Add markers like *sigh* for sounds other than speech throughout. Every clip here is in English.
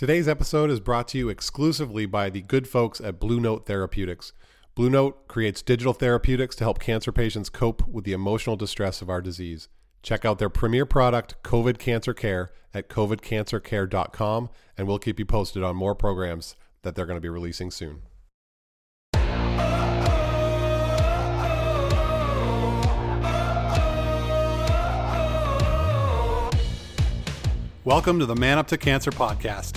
Today's episode is brought to you exclusively by the good folks at Blue Note Therapeutics. Blue Note creates digital therapeutics to help cancer patients cope with the emotional distress of our disease. Check out their premier product, COVID Cancer Care, at covidcancercare.com, and we'll keep you posted on more programs that they're going to be releasing soon. Welcome to the Man Up to Cancer podcast.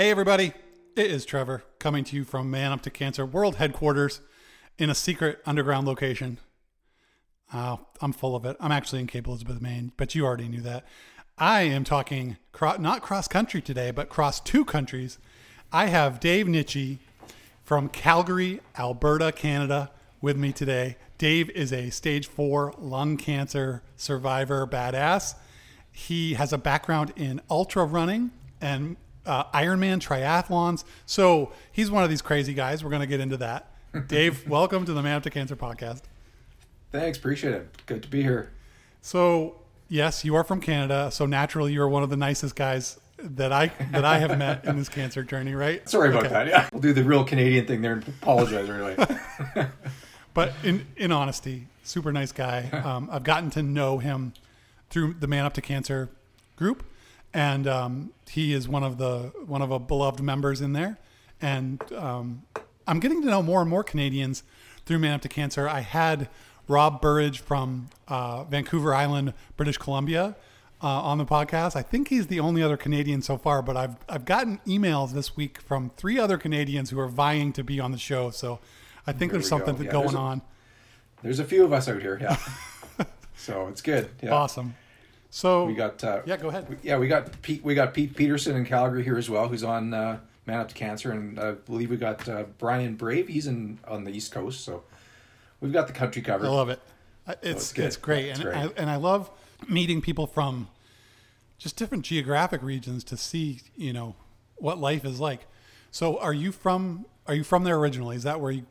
Hey, everybody. It is Trevor coming to you from Man Up to Cancer World Headquarters in a secret underground location. Uh, I'm full of it. I'm actually in Cape Elizabeth, Maine, but you already knew that. I am talking cro- not cross country today, but cross two countries. I have Dave Nitchie from Calgary, Alberta, Canada, with me today. Dave is a stage four lung cancer survivor badass. He has a background in ultra running and uh, Ironman triathlons. So he's one of these crazy guys. We're going to get into that. *laughs* Dave, welcome to the Man Up to Cancer podcast. Thanks, appreciate it. Good to be here. So yes, you are from Canada. So naturally, you are one of the nicest guys that I that I have met in this *laughs* cancer journey. Right? Sorry about okay. that. Yeah, we'll do the real Canadian thing there and apologize really. *laughs* but in in honesty, super nice guy. Um, I've gotten to know him through the Man Up to Cancer group and um, he is one of the one of a beloved members in there. And um, I'm getting to know more and more Canadians through Man Up to Cancer. I had Rob Burridge from uh, Vancouver Island, British Columbia, uh, on the podcast. I think he's the only other Canadian so far, but I've I've gotten emails this week from three other Canadians who are vying to be on the show. So I think there there's something go. yeah, going there's a, on. There's a few of us out here, yeah. *laughs* so it's good. Yeah. Awesome. So we got uh, yeah, go ahead. We, yeah, we got Pete. We got Pete Peterson in Calgary here as well, who's on uh, Man Up to Cancer, and I believe we got uh, Brian Brave. He's in on the East Coast, so we've got the country covered. I love it. It's so it's, it's, great, yeah, it's and great. I, and I love meeting people from just different geographic regions to see you know what life is like. So, are you from are you from there originally? Is that where you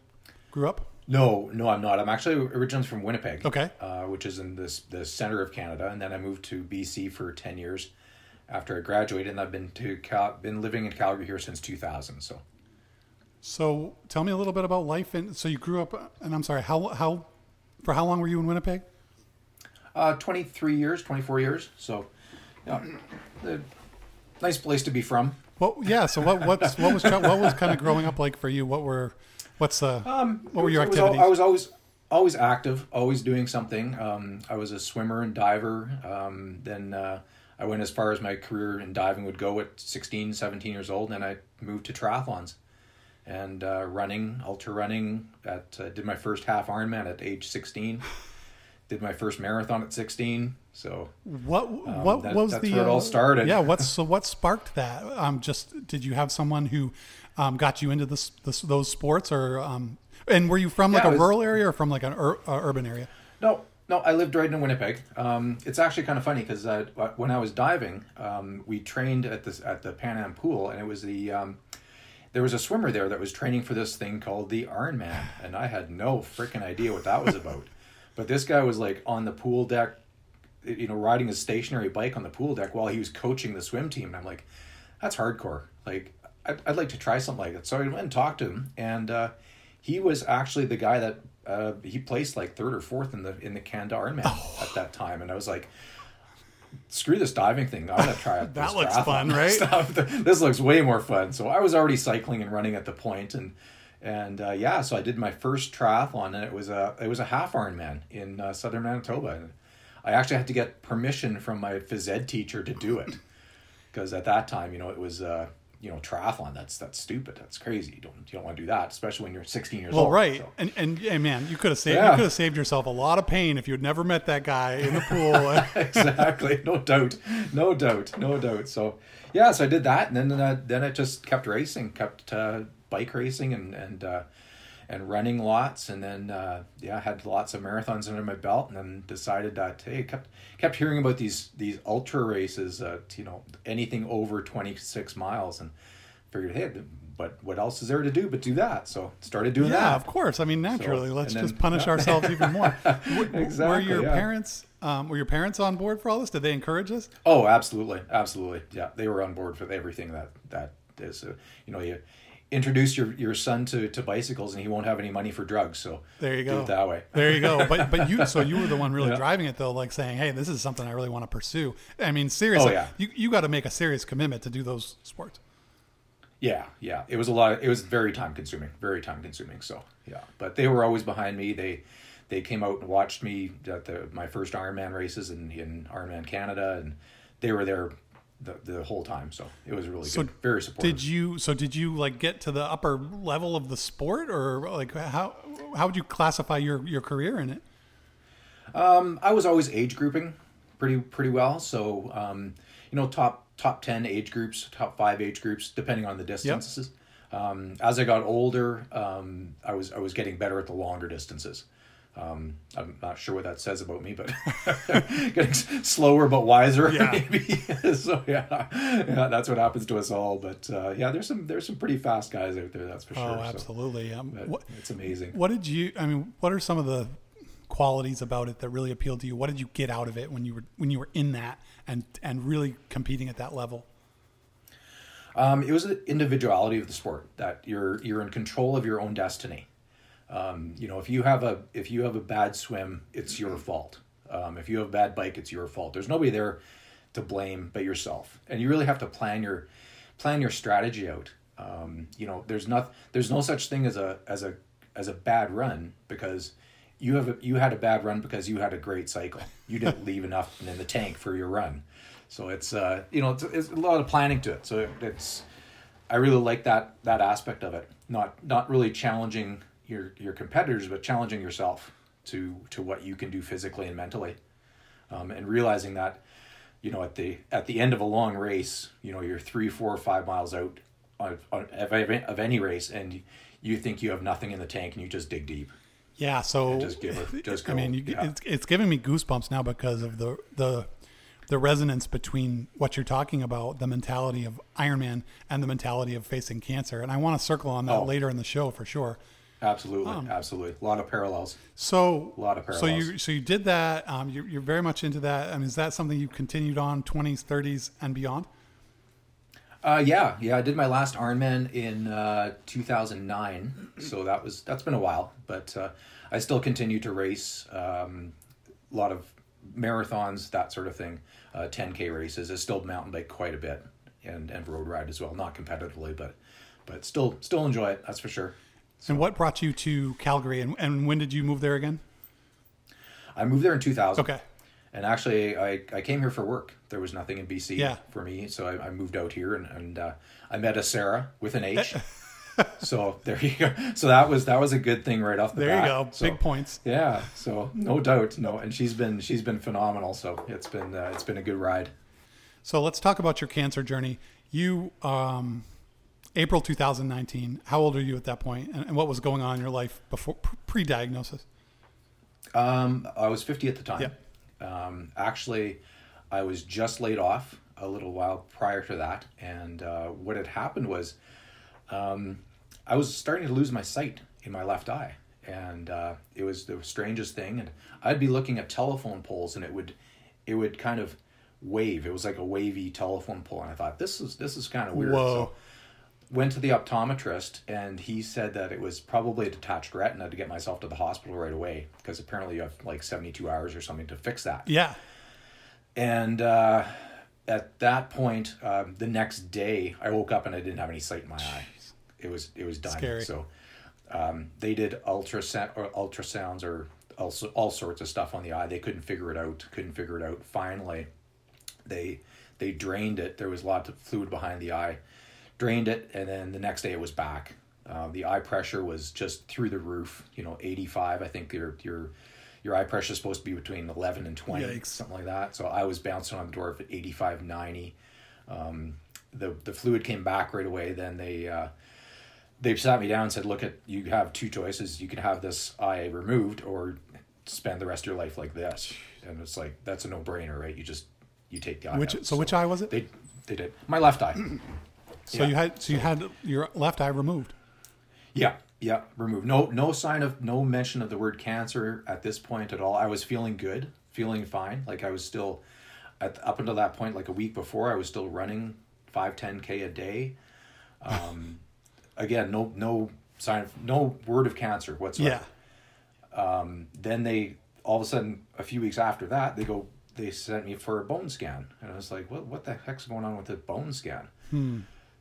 grew up? No, no, I'm not. I'm actually originally from Winnipeg. Okay. Uh, which is in this the center of Canada, and then I moved to BC for ten years after I graduated, and I've been to Cal- been living in Calgary here since 2000. So. So tell me a little bit about life. And so you grew up, and I'm sorry, how how for how long were you in Winnipeg? Uh, 23 years, 24 years. So, yeah, the nice place to be from. Well, yeah. So what what's what was what was kind of growing up like for you? What were What's uh? Um, what were your activities? Was, I was always always active, always doing something. Um, I was a swimmer and diver. Um, then uh, I went as far as my career in diving would go at 16, 17 years old. And I moved to triathlons and uh, running, ultra running. At uh, did my first half Ironman at age sixteen. did my first marathon at sixteen. So what um, what that, was that's the where it all uh, started? Yeah, what's so what sparked that? Um, just did you have someone who um, got you into this, this those sports, or um, and were you from like yeah, a was, rural area or from like an ur- uh, urban area? No, no, I lived right in Winnipeg. Um, it's actually kind of funny because uh, when I was diving, um, we trained at this at the Pan Am pool, and it was the um, there was a swimmer there that was training for this thing called the Ironman, and I had no freaking idea what that was about. *laughs* but this guy was like on the pool deck, you know, riding his stationary bike on the pool deck while he was coaching the swim team, and I'm like, that's hardcore. Like I'd, I'd like to try something like that. So I went and talked to him, and uh, he was actually the guy that uh, he placed like third or fourth in the in the Canada Ironman oh. *laughs* at that time, and I was like, "Screw this diving thing! I'm gonna try *laughs* it." that looks fun, *laughs* right? Stuff. This looks way more fun. So I was already cycling and running at the point, and and uh, yeah, so I did my first triathlon, and it was a it was a half Ironman in uh, southern Manitoba. And I actually had to get permission from my phys ed teacher to do it *laughs* because at that time, you know, it was uh, you know triathlon. That's that's stupid. That's crazy. You don't you don't want to do that, especially when you're 16 years Well, old. right, so. and and yeah, man, you could have saved Yeah. you could have saved yourself a lot of pain if you'd never met that guy in the pool. *laughs* exactly. No doubt. No doubt. No doubt. So yeah, so I did that, and then uh, then I just kept racing, kept uh, bike racing, and and uh, and running lots, and then uh, yeah, I had lots of marathons under my belt, and then decided that hey, kept kept hearing about these these ultra races, uh, you know, anything over twenty six miles, and figured hey. But what else is there to do but do that? So started doing yeah, that. Yeah, of course. I mean, naturally, let's and just then- punish ourselves even more. *laughs* W- were your yeah. parents um, were your parents on board for all this? Did they encourage this? Oh, absolutely, absolutely. Yeah, they were on board with everything that that is. Uh, you know, you introduce your your son to to bicycles, and he won't have any money for drugs. So There you do go. it that way. There you go. *laughs* But but you so you were the one really Yeah. driving it though, like saying, "Hey, this is something I really want to pursue." I mean, seriously, Oh, yeah. you you got to make a serious commitment to do those sports. Yeah, yeah. It was a lot. Of, it was very time consuming. Very time consuming. So yeah, but they were always behind me. They they came out and watched me at the my first Ironman races in in Ironman Canada, and they were there. The, the whole time, so it was really So good. Very supportive. Did you so did you like get to the upper level of the sport or like how how would you classify your your career in it? Um, I was always age grouping pretty pretty well. So um, you know, top top ten age groups, top five age groups, depending on the distances. Um, as I got older, um, I was I was getting better at the longer distances. Um, I'm not sure what that says about me, but *laughs* getting s- slower but wiser, Yeah. *laughs* maybe. *laughs* so yeah, yeah, that's what happens to us all. But uh, yeah, there's some there's some pretty fast guys out there. That's for sure. Oh, So, absolutely. Um, what, it's amazing. what did you? I mean, what are some of the qualities about it that really appealed to you? What did you get out of it when you were when you were in that and and really competing at that level? Um, it was the individuality of the sport that you're you're in control of your own destiny. Um, you know, if you have a if you have a bad swim, it's your fault. Um, if you have a bad bike, it's your fault. There's nobody there to blame but yourself, and you really have to plan your plan your strategy out. Um, you know, there's not there's no such thing as a as a as a bad run because you have a, you had a bad run because you had a great cycle. You didn't *laughs* leave enough in the tank for your run. So it's uh, you know it's, it's a lot of planning to it. So it's I really like that that aspect of it. Not not really challenging your your competitors, but challenging yourself to to what you can do physically and mentally, um, and realizing that you know at the at the end of a long race, you know you're three, four, five miles out of of, of any race, and you think you have nothing in the tank, and you just dig deep. Yeah, so just give it- just *laughs* I mean, you, yeah. it's, it's giving me goosebumps now because of the the the resonance between what you're talking about, the mentality of Iron Man, and the mentality of facing cancer. And I want to circle on that Oh. later in the show for sure. Absolutely, absolutely, a lot of parallels. So, A lot of parallels. so you so you did that. Um, you're, you're very much into that. I mean, is that something you continued on 20s, 30s, and beyond? Uh, yeah, yeah. I did my last Ironman in uh, 2009, so that was that's been a while. But uh, I still continue to race um, a lot of marathons, that sort of thing. Uh, 10k races. I still mountain bike quite a bit, and and road ride as well. Not competitively, but but still still enjoy it. That's for sure. And what brought you to Calgary, and, and when did you move there again? I moved there in 2000. Okay. And actually, I, I came here for work. There was nothing in BC Yeah. for me, so I, I moved out here, and, and uh, I met a Sarah with an H. *laughs* so there you go. So that was that was a good thing right off the bat. There you go. So, Big points. Yeah. So no doubt, no, and she's been she's been phenomenal. So it's been uh, it's been a good ride. So let's talk about your cancer journey. You, um, April 2019. How old are you at that point, and, and what was going on in your life before pre-diagnosis? Um, I was 50 at the time. Um, actually, I was just laid off a little while prior to that, and uh, what had happened was, um, I was starting to lose my sight in my left eye, and uh, it was the strangest thing. And I'd be looking at telephone poles, and it would, it would kind of wave. It was like a wavy telephone pole, and I thought this is this is kind of weird. Whoa. So went to the optometrist and he said that it was probably a detached retina to get myself to the hospital right away because apparently you have like 72 hours or something to fix that. Yeah. and uh, at that point um, the next day i woke up and i didn't have any sight in my eye. It was it was done. Scary. so um, they did ultrasound or ultrasounds or also all sorts of stuff on the eye. They couldn't figure it out couldn't figure it out. Finally they they drained it. There was lots of fluid behind the eye drained it, and then the next day it was back. Uh, the eye pressure was just through the roof. You know, eighty five. I think your your your eye pressure is supposed to be between eleven and twenty, Yikes. something like that. So I was bouncing on the door at 85, 90. Um, the the fluid came back right away. Then they. Uh, they sat me down and said, "Look, at you have two choices. You can have this eye removed, or spend the rest of your life like this." And it's like that's a no brainer, right? You just you take the eye. Which out. so which eye was it? They they did my left eye. So yeah. you had so you had your left eye removed. yeah, yeah, removed. No no sign of no mention of the word cancer at this point at all. I was feeling good, feeling fine. Like I was still at up until that point, like a week before, I was still running five ten k a day. Um, *laughs* again, no no sign of no word of cancer whatsoever. Yeah. then they all of a sudden a few weeks after that they go they sent me for a bone scan and i was like what, what the heck's going on with the bone scan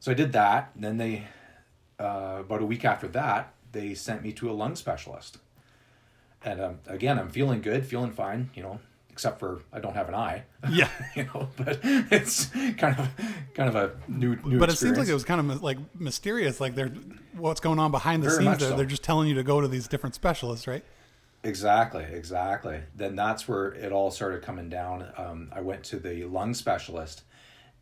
so i did that and then they uh, about a week after that they sent me to a lung specialist and um, again i'm feeling good feeling fine you know except for i don't have an eye *laughs* Yeah. you know but it's kind of kind of a new new But it seems like it was kind of like mysterious. Like they're what's going on behind the Very scenes. so. they're just telling you to go to these different specialists, right? Exactly, exactly. Then that's where it all started coming down. Um, I went to the lung specialist,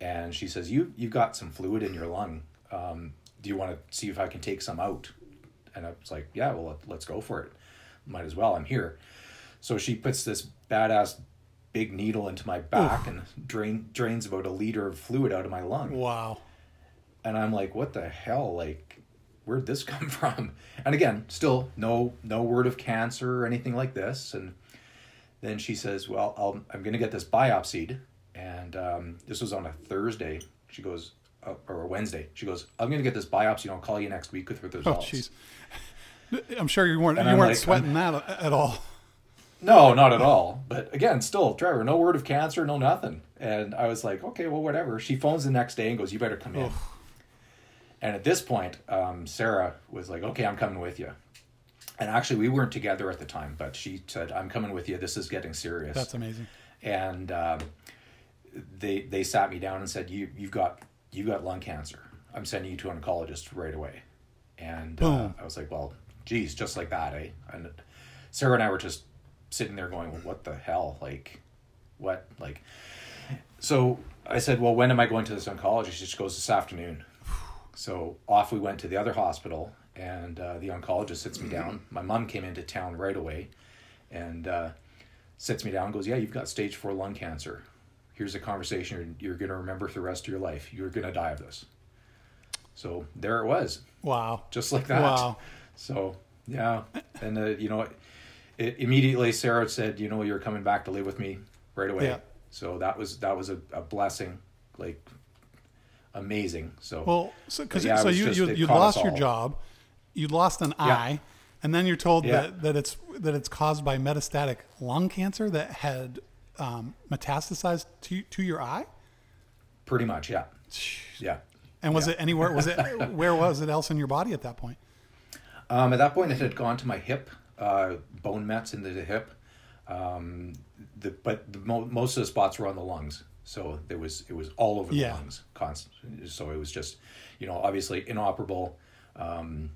and she says, "You you've got some fluid in your lung. Um, do you want to see if I can take some out?" And I was like, "Yeah, well, let, let's go for it. Might as well. I'm here." So she puts this badass big needle into my back and drain drains about a liter of fluid out of my lung Wow. and I'm like, what the hell? Like, where'd this *laughs* come from? And again, still no no word of cancer or anything like this. And then she says, well, I'll, I'm going to get this biopsied. And um, this was on a Thursday. She goes, uh, or a Wednesday. She goes, I'm going to get this biopsy. and I'll call you next week with the results. Oh, jeez. I'm sure you weren't And you I'm weren't like, sweating that at all. No, not at all. But again, still, Trevor, no word of cancer, no nothing. And I was like, okay, well, whatever. She phones the next day and goes, you better come in. And at this point, um, Sarah was like, okay, I'm coming with you. And actually, we weren't together at the time, but she said, I'm coming with you. This is getting serious. That's amazing. and um, they they sat me down and said, you you've got you've got lung cancer. I'm sending you to an oncologist right away. And uh, I was like, well, geez, just like that, eh? And Sarah and I were just sitting there going, well, what the hell? Like, what? Like, so I said, well, when am I going to this oncologist? She just goes, this afternoon. So off we went to the other hospital, and uh, the oncologist sits me down. My mom came into town right away, and uh, sits me down and goes, "Yeah, you've got stage four lung cancer. Here's a conversation you're, you're going to remember for the rest of your life. You're going to die of this." So there it was, Wow. just like that. Wow. *laughs* So yeah, and uh, you know, it, immediately Sarah said, "You know, you're coming back to live with me right away." Yeah. So that was that was a, a blessing, like amazing. So Well, so because Yeah, so you just- you you lost your job, you lost an eye, and then you're told Yeah. that, that it's that it's caused by metastatic lung cancer that had um, metastasized to to your eye. pretty much, yeah, yeah. And was it anywhere? Was it *laughs* where was it else in your body at that point? Um, at that point, it had gone to my hip, uh, bone mets into the hip. Um, the, but the mo- most of the spots were on the lungs, so there was it was all over the Yeah. lungs, constant. So it was just, you know, obviously inoperable. Um,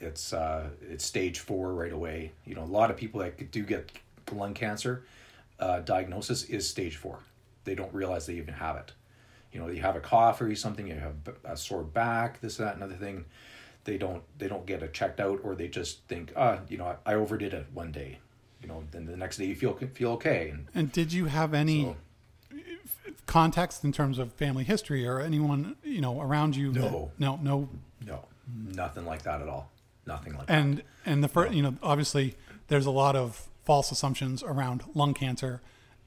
it's uh, it's stage four right away. You know, a lot of people that do get lung cancer uh, diagnosis is stage four. They don't realize they even have it. You know, you have a cough or something, you have a sore back, this, that, another thing. They don't they don't get it checked out, or they just think, ah, you know, I, I overdid it one day. You know, then the next day you feel feel okay. And And did you have any so, context in terms of family history or anyone you know around you? that- No. no, no. no, nothing like that at all. Nothing like that. And and the first, you know, obviously there's a lot of false assumptions around lung cancer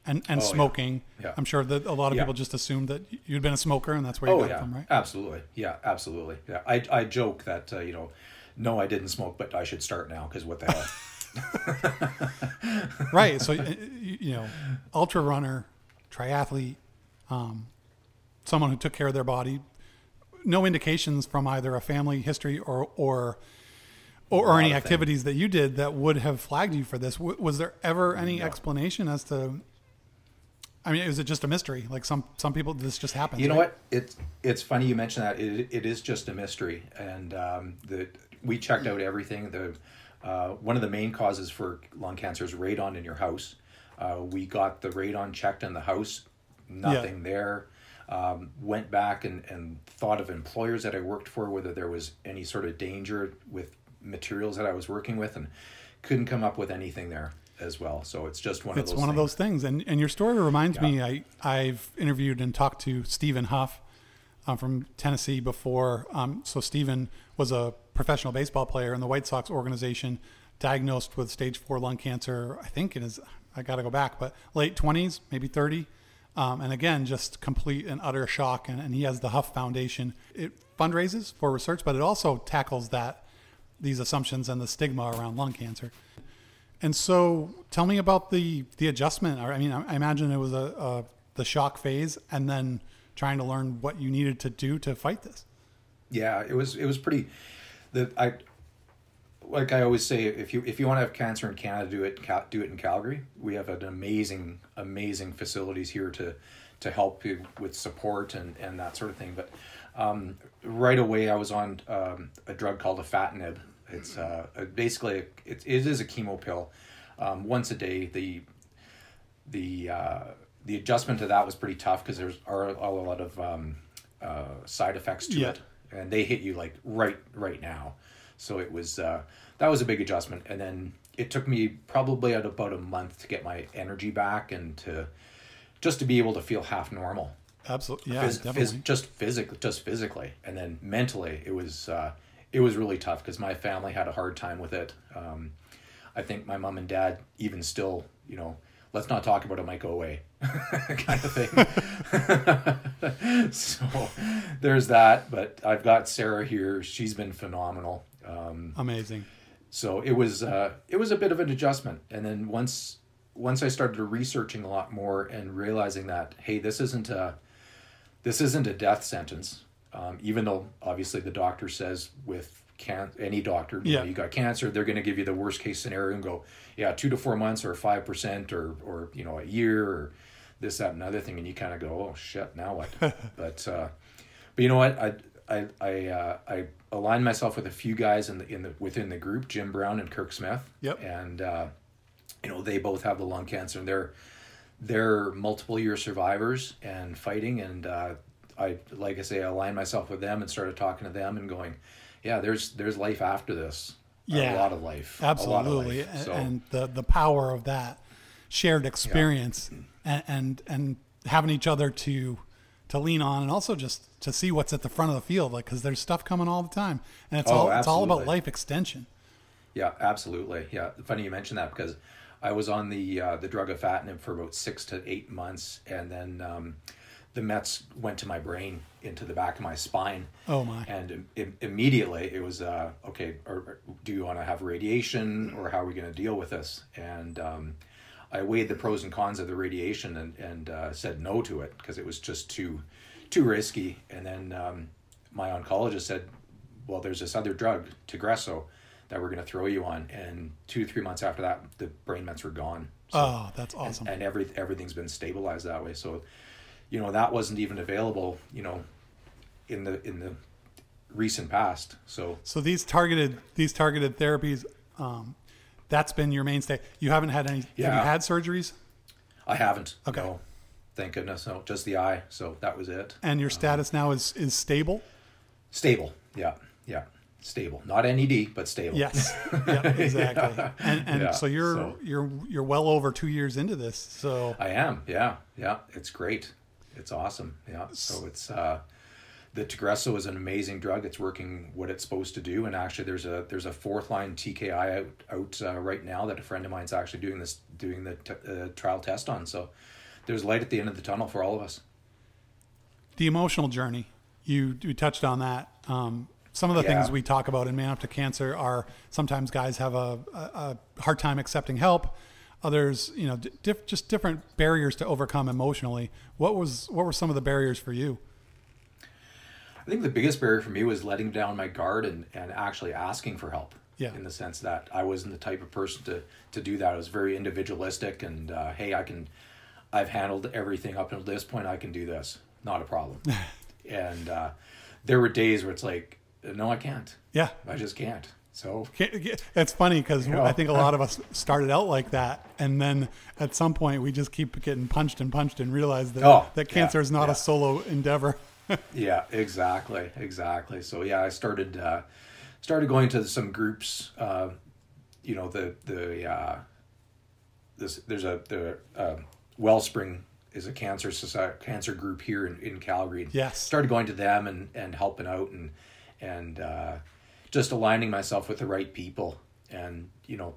and and Oh, smoking. Yeah. I'm sure that a lot of Yeah. people just assumed that you'd been a smoker and that's where you Oh got yeah, it from, right? absolutely. Yeah, absolutely. Yeah, I I joke that uh, you know, no, I didn't smoke, but I should start now because what the hell. *laughs* right. So you, you know, ultra runner, triathlete, um, someone who took care of their body. No indications from either a family history or or or, or any of things. activities that you did that would have flagged you for this. W- was there ever any No. explanation as to? I mean, is it just a mystery? Like some some people, this just happens. You know right? what? It's it's funny you mention that. It, it is just a mystery, and um, the we checked out everything. The uh, one of the main causes for lung cancer is radon in your house. Uh, we got the radon checked in the house, nothing there. Um, went back and, and thought of employers that I worked for, whether there was any sort of danger with materials that I was working with, and couldn't come up with anything there as well. So it's just one It's of those. one of things. those things, and and your story reminds Yeah. me. I I've interviewed and talked to Stephen Huff um, from Tennessee before. Um, so Stephen was a professional baseball player in the White Sox organization, diagnosed with stage four lung cancer. I think in his I got to go back, but late twenties, maybe thirty. Um, and again, just complete and utter shock. And, and he has the Huff Foundation. It fundraises for research, but it also tackles that these assumptions and the stigma around lung cancer. And so, tell me about the the adjustment. I mean, I imagine it was a, a the shock phase, and then trying to learn what you needed to do to fight this. Yeah, it was it was pretty. The I like I always say, if you if you want to have cancer in Canada, do it do it in Calgary. We have an amazing amazing facilities here to to help you with support and and that sort of thing. But um, right away, I was on um, a drug called afatinib. It's uh, basically a, it, it is a chemo pill. Um, once a day, the the uh, the adjustment to that was pretty tough because there's are a lot of um, uh, side effects to Yeah. it, and they hit you like right right now. So it was uh, that was a big adjustment, and then it took me probably at about a month to get my energy back and to just to be able to feel half normal. Absolutely, yeah, Phys- definitely. phys- just physically, just physically, and then mentally, it was uh, it was really tough because my family had a hard time with it. Um, I think my mom and dad even still, you know, let's not talk about it, might go away, *laughs* kind of thing. *laughs* so there's that, but I've got Sarah here. She's been phenomenal. Um, Amazing. so it was uh, it was a bit of an adjustment, and then once once I started researching a lot more and realizing that hey, this isn't a this isn't a death sentence, um, even though obviously the doctor says with can any doctor, you, know, you got cancer, they're going to give you the worst case scenario and go, yeah, two to four months or five percent or or you know a year or this that and other thing, and you kind of go, oh shit, now what? *laughs* but uh, but you know what? I I I uh, I aligned myself with a few guys in the in the within the group, Jim Brown and Kirk Smith. Yep. And uh, you know they both have the lung cancer, and they're they're multiple year survivors and fighting. And uh, I like I say, I aligned myself with them and started talking to them and going, yeah, there's there's life after this. Yeah. a lot of life. Absolutely, a lot of life. So, and the the power of that shared experience and, and and having each other to to lean on, and also just to see what's at the front of the field, like because there's stuff coming all the time, and it's Oh, all it's all about life extension. Yeah, absolutely. Yeah, funny you mentioned that because I was on the uh, the drug of afatinib for about six to eight months, and then um, the Mets went to my brain into the back of my spine. Oh my! And im- im- immediately it was uh, okay. Or, or do you want to have radiation, or how are we going to deal with this? And um, I weighed the pros and cons of the radiation and and uh, said no to it because it was just too too risky. And then um, my oncologist said, "Well, there's this other drug, Tagrisso, that we're going to throw you on." And two three months after that, the brain mets were gone. So, oh, that's awesome. and every everything's been stabilized that way. So, you know, that wasn't even available. You know, in the in the recent past. So So these targeted these targeted therapies, um, that's been your mainstay. You haven't had any. Have Yeah. you had surgeries? I haven't. Okay. No, thank goodness. No, just the eye. So that was it. And your status now is is stable. Stable. Yeah. Yeah. Stable. Not NED, but stable. Yes. *laughs* yeah, exactly. And and Yeah, so you're so- you're you're well over two years into this. So I am. Yeah. Yeah. It's great. It's awesome. Yeah. So it's uh the Tagrisso is an amazing drug. It's working what it's supposed to do, and actually, there's a there's a fourth line TKI out out uh, right now that a friend of mine's actually doing this doing the t- uh, trial test on. So there's light at the end of the tunnel for all of us. the emotional journey, you you touched on that. Um, some of the Yeah. things we talk about in Man Up to Cancer are sometimes guys have a, a, a hard time accepting help. Others, you know, diff, just different barriers to overcome emotionally. What was what were some of the barriers for you? I think the biggest barrier for me was letting down my guard and, and actually asking for help. Yeah. In the sense that I wasn't the type of person to, to do that. I was very individualistic and uh, hey, I can I've handled everything up until this point. I can do this, not a problem. *laughs* and uh, there were days where it's like, no, I can't. Yeah. I just can't. So It's funny because know. I think a lot of us *laughs* started out like that, and then at some point we just keep getting punched and punched and realize that Oh, that cancer yeah, is not yeah. a solo endeavor. *laughs* yeah, exactly, exactly. So yeah, I started uh, started going to some groups. Uh, you know, the the uh, this there's a the uh, Wellspring is a cancer society cancer group here in, in Calgary. Yes. started going to them and and helping out and and uh, just aligning myself with the right people and you know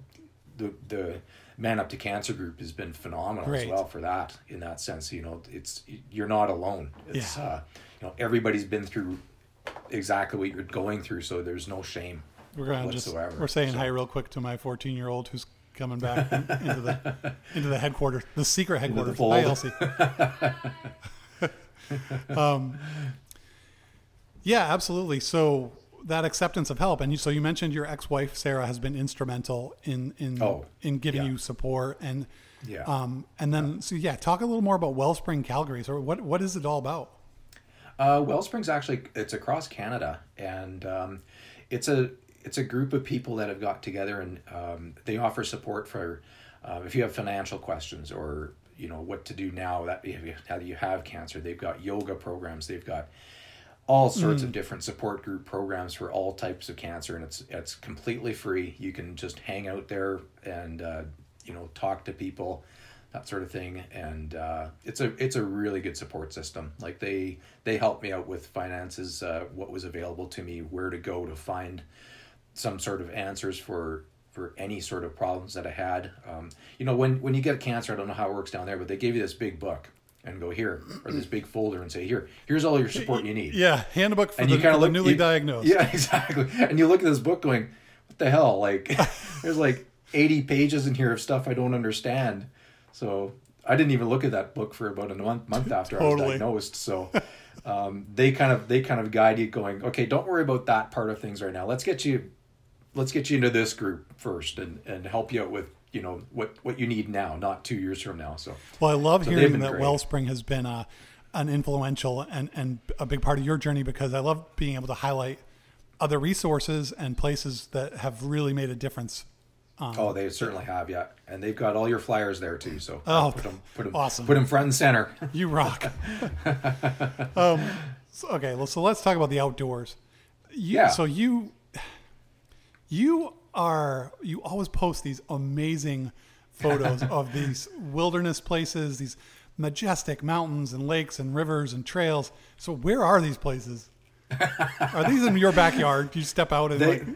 the the man up to cancer group has been phenomenal Great. as well for that in that sense you know it's you're not alone it's Yeah. uh you know everybody's been through exactly what you're going through so there's no shame We're gonna just whatsoever. we're saying So- hi real quick to my 14 year old who's coming back in- into the *laughs* into the headquarters, the secret headquarters. fold. Hi, Elsie. *laughs* *laughs* um, yeah, absolutely. So that acceptance of help, and you, so you mentioned your ex wife Sarah has been instrumental in in Oh, in giving yeah. you support and. Yeah. Um, and then, so yeah, talk a little more about Wellspring Calgary. So, what what is it all about? Uh, Wellspring's actually it's across Canada, and um, it's a it's a group of people that have got together, and um, they offer support for uh, if you have financial questions or you know what to do now that you how do you have cancer. They've got yoga programs. They've got all sorts of different support group programs for all types of cancer, and it's it's completely free. You can just hang out there and uh, you know talk to people that sort of thing and uh, it's a it's a really good support system. Like they they helped me out with finances uh, what was available to me where to go to find some sort of answers for for any sort of problems that I had. Um, you know when when you get cancer I don't know how it works down there but they gave you this big book and go here or this big folder and say here here's all your support you need Yeah, handbook for and the, you kind of look newly you- diagnosed. Yeah, *laughs* exactly. And you look at this book going, "What the hell?" Like, *laughs* there's like 80 pages in here of stuff I don't understand. So I didn't even look at that book for about a month month *laughs* after I was diagnosed. So um, they kind of they kind of guide you, going, "Okay, don't worry about that part of things right now. Let's get you." Let's get you into this group first and, and help you out with you know what, what you need now, not two years from now. So Well, I love So hearing that great. Wellspring has been uh, an influential and, and a big part of your journey because I love being able to highlight other resources and places that have really made a difference. Oh, they certainly have, yeah, and they've got all your flyers there too. So Oh, put them, put them, awesome. put them front and center. *laughs* You rock. *laughs* um, so, okay, well, so let's talk about the outdoors. You, Yeah. So you, you are you always post these amazing photos of *laughs* these wilderness places, these majestic mountains and lakes and rivers and trails. So where are these places? are these in your backyard? You step out and They, like,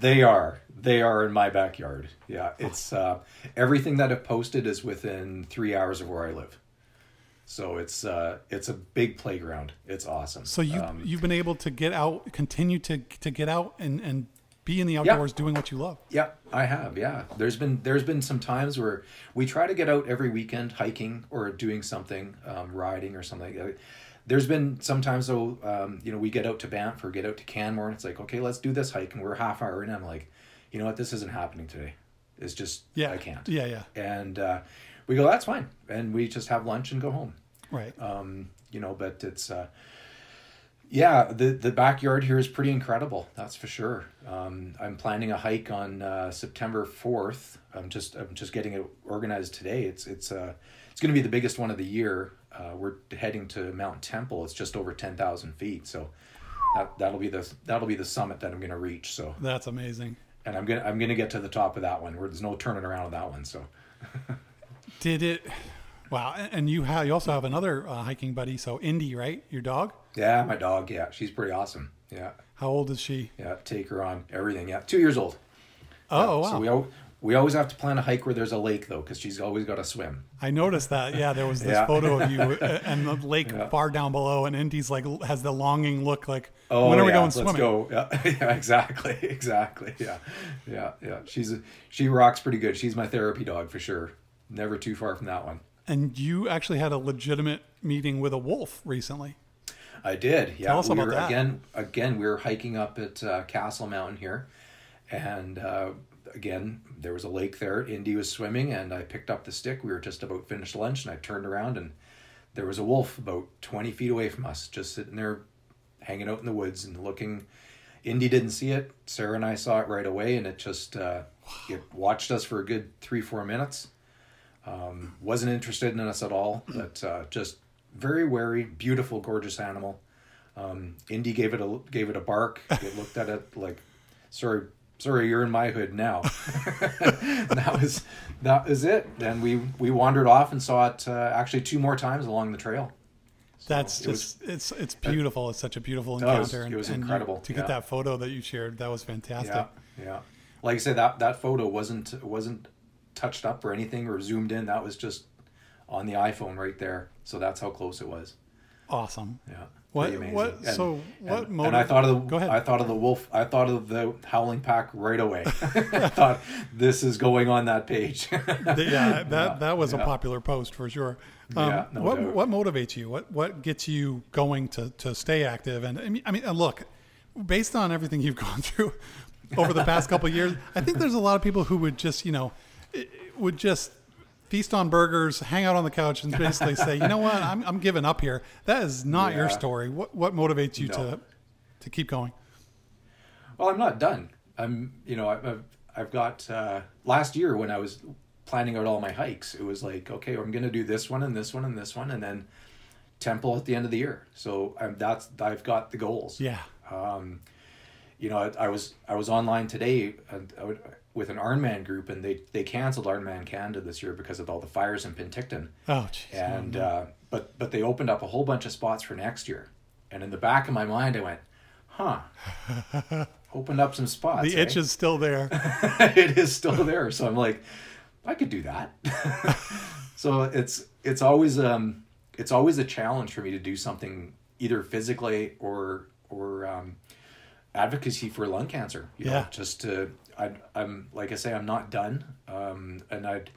they are, they are in my backyard. Yeah, it's uh, everything that I've posted is within three hours of where I live. So it's uh, it's a big playground. It's awesome. so you Um, you've been able to get out, continue to to get out and and be in the outdoors doing what you love. Yeah, I have. Yeah, there's been there's been some times where we try to get out every weekend hiking or doing something, um, riding or something. There's been sometimes though, um, you know, we get out to Banff or get out to Canmore, and it's like, okay, let's do this hike, and we're half hour in. I'm like, you know what, this isn't happening today. It's just Yeah, I can't. Yeah, yeah, And uh, we go, that's fine, and we just have lunch and go home right. um, you know but it's uh, yeah the the backyard here is pretty incredible that's for sure um, i'm planning a hike on uh, september 4th i'm just i'm just getting it organized today it's it's uh it's going to be the biggest one of the year uh, we're heading to mount temple it's just over 10000 feet so that that'll be the that'll be the summit that i'm going to reach so That's amazing. and i'm gonna i'm gonna get to the top of that one where there's no turning around on that one so Did it? Wow. and- And you have you also have another uh, hiking buddy. So Indy, right? Your dog. Yeah my dog yeah she's pretty awesome yeah How old is she? yeah take her on everything yeah two years old Oh wow. So we al- we always have to plan a hike where there's a lake though, because she's always got to swim. I noticed that. Yeah, there was this Yeah. photo of you *laughs* uh, and the lake Yeah. far down below, and Indy's like has the longing look, like Oh, when are we yeah, going let's go. Yeah, *laughs* yeah, exactly, *laughs* exactly. Yeah, yeah, yeah. She's a, she rocks pretty good. She's my therapy dog for sure. Never too far from that one. And you actually had a legitimate meeting with a wolf recently. I did. Yeah, Tell us we about were, that. Again, again, we were hiking up at uh, Castle Mountain here, and uh, again, there was a lake there. Indy was swimming, and I picked up the stick. We were just about finished lunch, and I turned around, and there was a wolf about 20 feet away from us, just sitting there, hanging out in the woods and looking. Indy didn't see it. Sarah and I saw it right away, and it just uh, it watched us for a good three, four minutes. Um, wasn't interested in us at all, but uh, just very wary, beautiful, gorgeous animal. Um, Indy gave it a gave it a bark. It *laughs* looked at it like, sorry, sorry, you're in my hood now. *laughs* *laughs* that was that was it. And we we wandered off and saw it uh, actually two more times along the trail. So That's it was- just it's it's beautiful. It's such a beautiful No, it was- encounter. it was you- incredible, to get yeah. that photo that you shared. That was fantastic. Yeah, yeah. Like I said, that that photo wasn't wasn't touched up or anything or zoomed in. That was just on the iPhone right there. So that's how close it was. Awesome. Yeah. What- what- so what And, and I thought of the Go ahead. I thought of the wolf. I thought of the howling pack right away. *laughs* I thought this is going on that page. *laughs* Yeah, *laughs* that Yeah, that was a popular post for sure. Um, Yeah, no what doubt. what motivates you? What what gets you going to to stay active? And I mean, I mean, and look, based on everything you've gone through over the past couple of years, I think there's a lot of people who would just you know would just feast on burgers, hang out on the couch, and basically say, you know what, I'm I'm giving up here. That is not your story. What what motivates you No. to to keep going? Well, I'm not done. I'm, you know, I've, I've, I've got, uh, last year when I was planning out all my hikes, it was like, okay, I'm going to do this one and this one and this one, and then temple at the end of the year. So I'm, that's, I've got the goals. Yeah. Um, you know, I, I was, I was online today and I would, with an Ironman group and they, they canceled Ironman Canada this year because of all the fires in Penticton Oh, jeez. and uh, but but they opened up a whole bunch of spots for next year and in the back of my mind i went huh *laughs* opened up some spots the eh? itch is still there. *laughs* it is still there so i'm like i could do that *laughs* so it's it's always um it's always a challenge for me to do something either physically or or um advocacy for lung cancer you know, Yeah. just to I, i'm like i say i'm not done um and i'd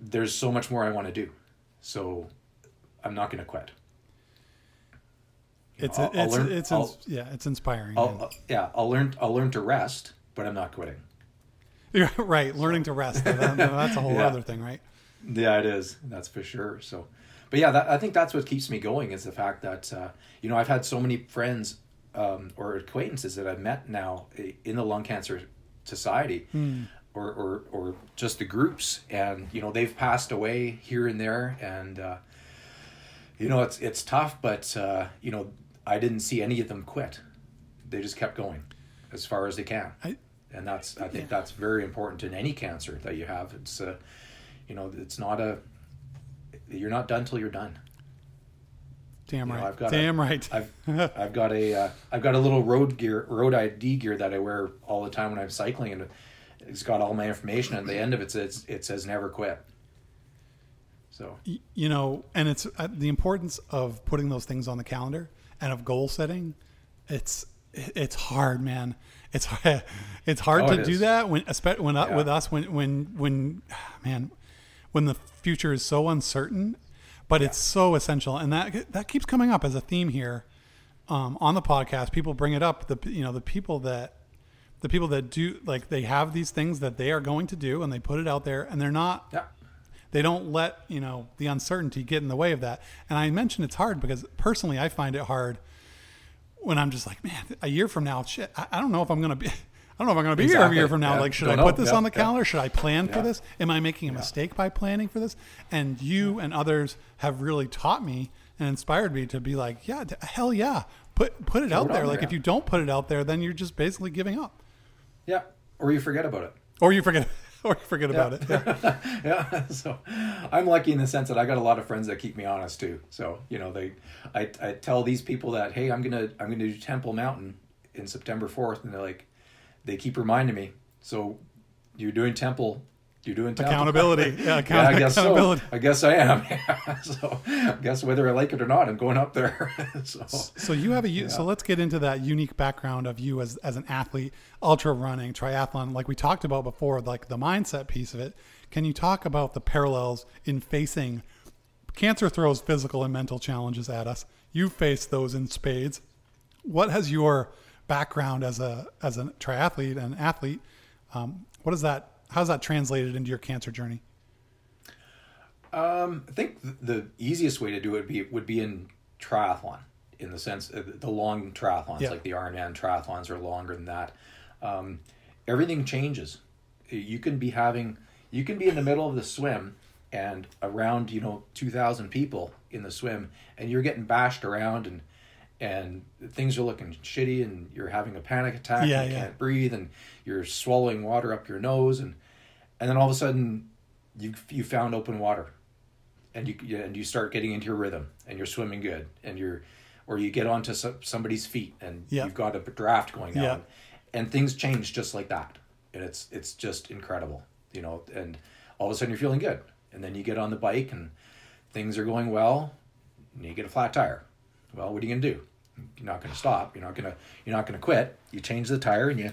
there's so much more i want to do so i'm not going to quit You know, It's I'll- I'll it's learn- it's I'll- yeah, it's inspiring. I'll, uh, yeah i'll learn i'll learn to rest but i'm not quitting You're *laughs* right. Learning to rest. That- that's a whole *laughs* Yeah. other thing, right? Yeah, it is. That's for sure. So, but yeah, that, I think that's what keeps me going is the fact that uh, you know I've had so many friends um, or acquaintances that I've met now in the lung cancer society, or, or or just the groups, and you know they've passed away here and there, and uh, you know it's it's tough, but uh, you know I didn't see any of them quit. They just kept going as far as they can I, and that's I think that's very important in any cancer that you have. It's uh, you know, it's not a you're not done till you're done. Damn You know, right. I've got a, right. I've, *laughs* I've got a uh, I've got a little road gear road ID gear that I wear all the time when I'm cycling, and it's got all my information. At the end of it it says never quit. So you know, and it's uh, the importance of putting those things on the calendar and of goal setting. It's it's hard, man. It's hard, *laughs* it's hard Oh, to it do that when, especially when uh, Yeah. with us when when when *sighs* man when the future is so uncertain, but it's so essential, and that that keeps coming up as a theme here um, on the podcast. People bring it up. The you know the people that the people that do like they have these things that they are going to do, and they put it out there, and they're not yeah, they don't let you know the uncertainty get in the way of that and i mentioned it's hard because personally i find it hard when i'm just like man a year from now shit i, I don't know if i'm gonna be I don't know if I'm going to be here a Exactly. year from now. Yeah. Like, should Don't I put know. this Yeah. on the calendar? Should I plan for this? Am I making a mistake by planning for this? And you and others have really taught me and inspired me to be like, yeah, hell yeah, put put it out it there. Like, there, if you don't put it out there, then you're just basically giving up, yeah, or you forget about it. or you forget, *laughs* or you forget about it. Yeah. *laughs* yeah *laughs* so i'm lucky in the sense that i got a lot of friends that keep me honest too so you know they i, I tell these people that hey i'm gonna i'm gonna do temple mountain in september 4th and they're like they keep reminding me so you're doing temple you're doing temple. Accountability. *laughs* Yeah, account- I guess accountability. so. I guess I am. Yeah. *laughs* so I guess whether I like it or not, I'm going up there. *laughs* so So you have a u so let's get into that unique background of you as as an athlete, ultra running, triathlon, like we talked about before, like the mindset piece of it. Can you talk about the parallels in facing cancer throws physical and mental challenges at us? You face those in spades. What has your background as a as a triathlete and athlete um, What is that? How's that translated into your cancer journey? Um, I think the easiest way to do it would be would be in triathlon, in the sense uh, the long triathlons, Yeah. like the Ironman triathlons, are longer than that. Um, everything changes. You can be having, you can be in the middle of the swim, and around you know two thousand people in the swim, and you're getting bashed around and. And things are looking shitty, and you're having a panic attack. Yeah, and you yeah. can't breathe, and you're swallowing water up your nose, and and then all of a sudden, you you found open water, and you and you start getting into your rhythm and you're swimming good and you're or you get onto some, somebody's feet and Yeah. you've got a draft going on and things change just like that and it's it's just incredible you know and all of a sudden you're feeling good and then you get on the bike and things are going well and you get a flat tire well what are you going to do you're not going to stop you're not going to you're not going to quit. You change the tire and you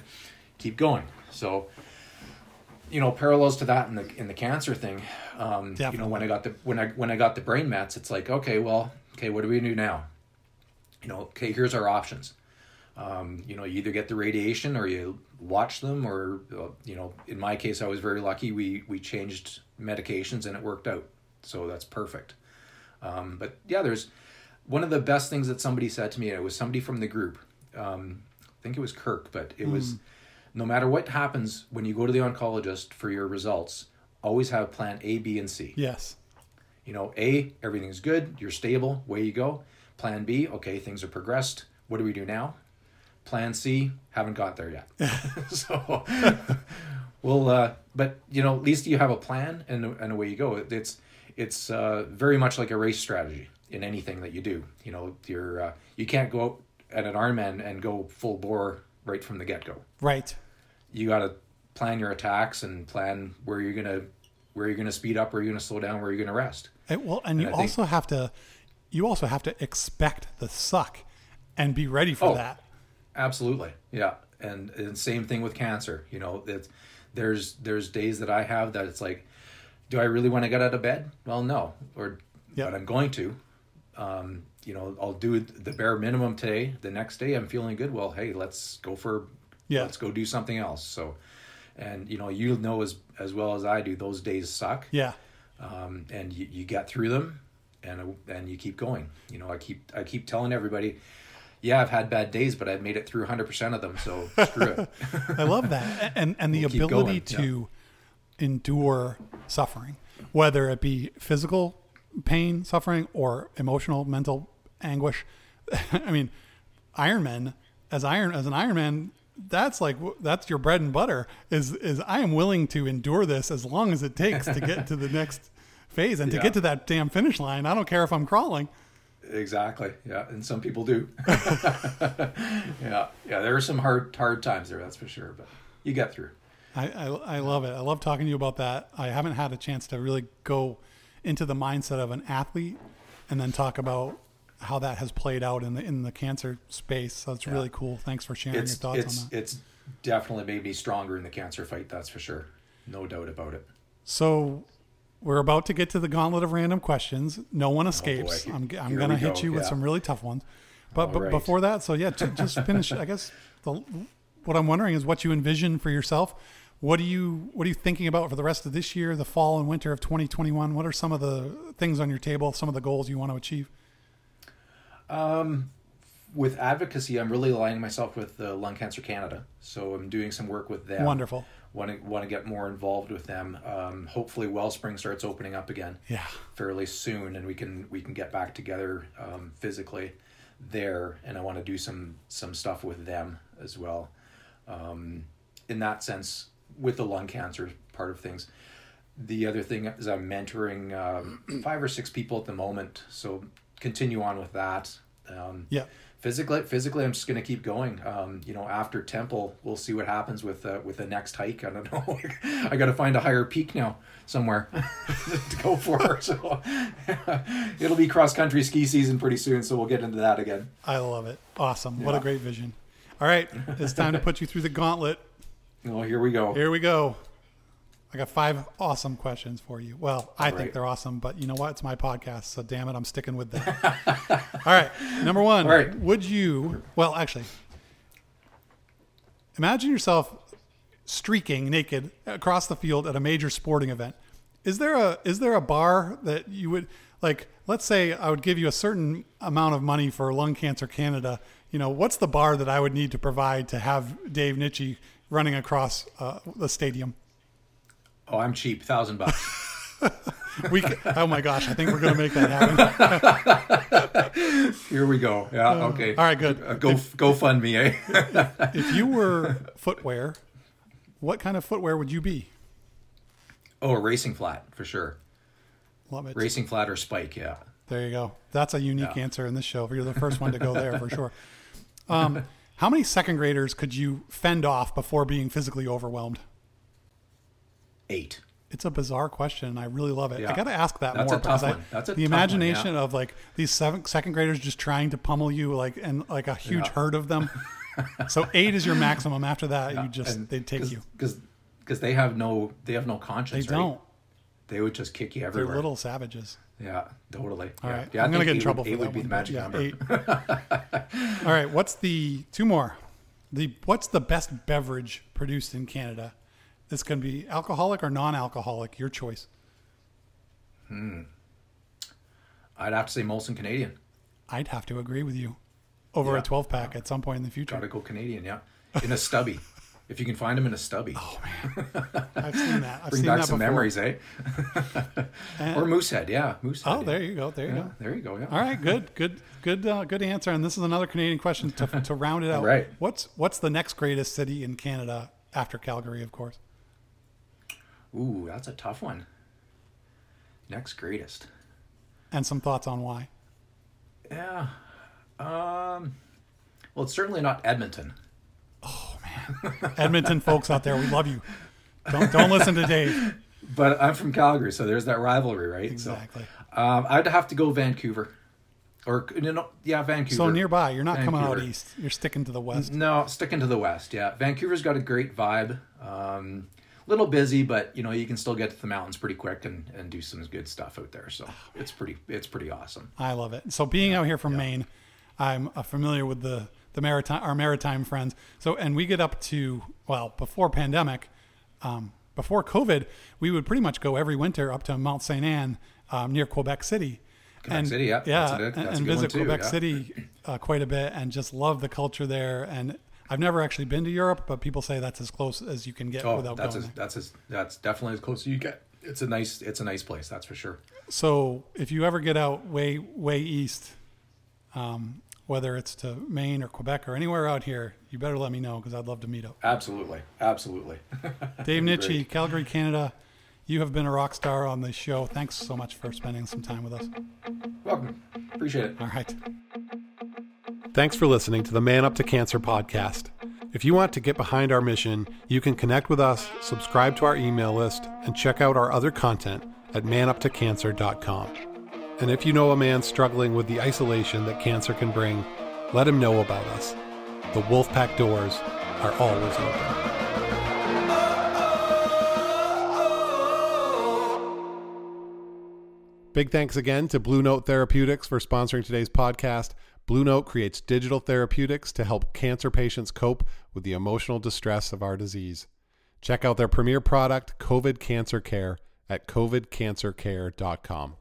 keep going. So you know parallels to that in the in the cancer thing um you know when i got the when i when i got the brain mets it's like okay well okay what do we do now? You know okay here's our options. Um, you know you either get the radiation or you watch them or uh, you know in my case i was very lucky. We we changed medications and it worked out. So that's perfect. Um, but yeah there's one of the best things that somebody said to me it was somebody from the group um, i think it was kirk but it was no matter what happens when you go to the oncologist for your results always have plan a b and c Yes. you know, A, everything's good, you're stable, way you go. Plan B, okay, things are progressed. What do we do now? Plan C, haven't got there yet. *laughs* *laughs* so, well, uh, but you know, at least you have a plan and and away you go. It's it's uh, very much like a race strategy in anything that you do. You know, you're uh, you can't go out at an Ironman and and go full bore right from the get go Right. you got to plan your attacks and plan where you're gonna where you're gonna speed up, where you're gonna slow down, where you're gonna rest. And, well, and you I think- also have to, you also have to expect the suck, and be ready for Oh. that. Absolutely, yeah. And and same thing with cancer. You know, it's, there's there's days that I have that it's like, do I really want to get out of bed? Well, no, or Yeah. but I'm going to. Um, you know, I'll do the bare minimum today. The next day, I'm feeling good. Well, hey, let's go for Yeah. let's go do something else. So, and you know, you know as as well as I do, those days suck. Yeah. um, and you, you get through them and and you keep going you know i keep i keep telling everybody yeah i've had bad days but i've made it through 100% of them so screw it *laughs* I love that, and and the We'll ability to endure suffering, whether it be physical pain, suffering, or emotional, mental anguish. *laughs* I mean, Ironman as Iron as an Ironman, that's like that's your bread and butter. Is is I am willing to endure this as long as it takes to get to the next *laughs* phase and to Yeah. get to that damn finish line. I don't care if I'm crawling. exactly yeah and some people do *laughs* yeah yeah there are some hard hard times there that's for sure but you get through I, I, I love it. I love talking to you about that. I haven't had a chance to really go into the mindset of an athlete and then talk about how that has played out in the in the cancer space. So it's really cool. Thanks for sharing it's your thoughts it's on that. it's definitely made me stronger in the cancer fight that's for sure no doubt about it So we're about to get to the gauntlet of random questions. No one oh, escapes. boy. I'm, I'm going to hit go. you with Yeah. some really tough ones. But right. before that, so yeah, to just finish. I guess the, what I'm wondering is what you envision for yourself. What do you what are you thinking about for the rest of this year, the fall and winter of 2021? What are some of the things on your table, some of the goals you want to achieve? Um, with advocacy i'm really aligning myself with uh, Lung Cancer Canada so i'm doing some work with them Wonderful. want to want to get more involved with them. Um, hopefully, Wellspring starts opening up again Yeah. fairly soon, and we can we can get back together um, physically there. And I want to do some some stuff with them as well. Um, in that sense, with the lung cancer part of things. The other thing is I'm mentoring um, *clears throat* five or six people at the moment, so continue on with that. Um, Yeah. physically physically i'm just going to keep going um, you know after temple we'll see what happens with uh, with the next hike i don't know *laughs* i got to find a higher peak now somewhere *laughs* to go for *laughs* so it'll be cross country ski season pretty soon so we'll get into that again I love it. Awesome. What a great vision. All right. It's time to put you through the gauntlet. Well here we go Here we go. I got five awesome questions for you. Well, I think they're awesome, but you know what? It's my podcast, so damn it, I'm sticking with that. *laughs* All right. Number one. All right. Would you, well, actually, imagine yourself streaking naked across the field at a major sporting event. Is there a is there a bar that you would like? Let's say I would give you a certain amount of money for Lung Cancer Canada. You know, what's the bar that I would need to provide to have Dave Nitchie running across uh, the stadium? Oh, I'm cheap, thousand bucks. *laughs* *laughs* we oh my gosh, I think we're gonna make that happen. *laughs* Here we go. Yeah, okay. all right, good. Uh, go go fund me, eh? if you were footwear, what kind of footwear would you be? oh, a racing flat for sure. Love it. Racing flat or spike, yeah. There you go. That's a unique answer in this show. You're the first one to go there for sure. Um, how many second graders could you fend off before being physically overwhelmed? Eight. It's a bizarre question, and I really love it. I got to ask that That's more a tough because I, one. That's a the tough one, imagination yeah. of like these seven, second graders just trying to pummel you, like and like a huge Yeah. herd of them. *laughs* so eight is your maximum. After that, you just they take you. because because they have no they have no They conscience. right? don't. They would just kick you everywhere. They're little savages. Yeah, totally. All yeah. right, yeah I'm gonna get in trouble would, for that would be the magic but number. *laughs* *laughs* All right, what's the two more? The what's the best beverage produced in Canada? This can be alcoholic or non-alcoholic, your choice. Hmm. I'd have to say Molson Canadian. I'd have to agree with you. Over Yeah. a 12 pack at some point in the future. Gotta go Canadian, yeah. In a stubby. *laughs* if you can find them in a stubby. Oh man, *laughs* I've seen that. I've Bring seen back that some before. memories, eh? *laughs* or Moosehead, yeah. Moosehead. Oh, there you go. There you Yeah, go. there you go, yeah. All right, good, good, good, uh, good answer. And this is another Canadian question to, to round it *laughs* out. Right. What's what's the next greatest city in Canada after Calgary, of course? Ooh, that's a tough one. Next greatest. And some thoughts on why. Yeah. Um well it's certainly not Edmonton. *laughs* Edmonton folks out there, we love you. Don't don't listen to Dave. But I'm from Calgary, so there's that rivalry, right? Exactly. So um, I'd have to go Vancouver. Or you know, yeah, Vancouver. So nearby, you're not coming out east. You're sticking to the west. No, sticking to the west. Yeah, Vancouver's got a great vibe. Um, little busy, but you know you can still get to the mountains pretty quick and, and do some good stuff out there. So it's pretty it's pretty awesome. I love it. So being out here from Maine, I'm uh, familiar with the the maritime our maritime friends. So and we get up to well before pandemic, um, before COVID, we would pretty much go every winter up to Mount Saint Anne um, near Quebec City. Quebec City, yeah, yeah, that's a good- and, and visit too, Quebec yeah. City uh, quite a bit, and just love the culture there. And I've never actually been to Europe, but people say that's as close as you can get Oh, without that's going. as, that's as, that's definitely as close as you get. It's a nice it's a nice place, that's for sure. So if you ever get out way way east, um, whether it's to Maine or Quebec or anywhere out here, you better let me know because I'd love to meet up. Absolutely, absolutely. *laughs* Dave That'd Nitchie. Calgary, Canada. You have been a rock star on the show. Thanks so much for spending some time with us. Welcome, appreciate it. All right. Thanks for listening to the Man Up to Cancer podcast. If you want to get behind our mission, you can connect with us, subscribe to our email list, and check out our other content at manuptocancer.com. And if you know a man struggling with the isolation that cancer can bring, let him know about us. The Wolfpack doors are always open. Big thanks again to Blue Note Therapeutics for sponsoring today's podcast. Blue Note creates digital therapeutics to help cancer patients cope with the emotional distress of our disease. Check out their premier product, COVID Cancer Care, at covidcancercare.com.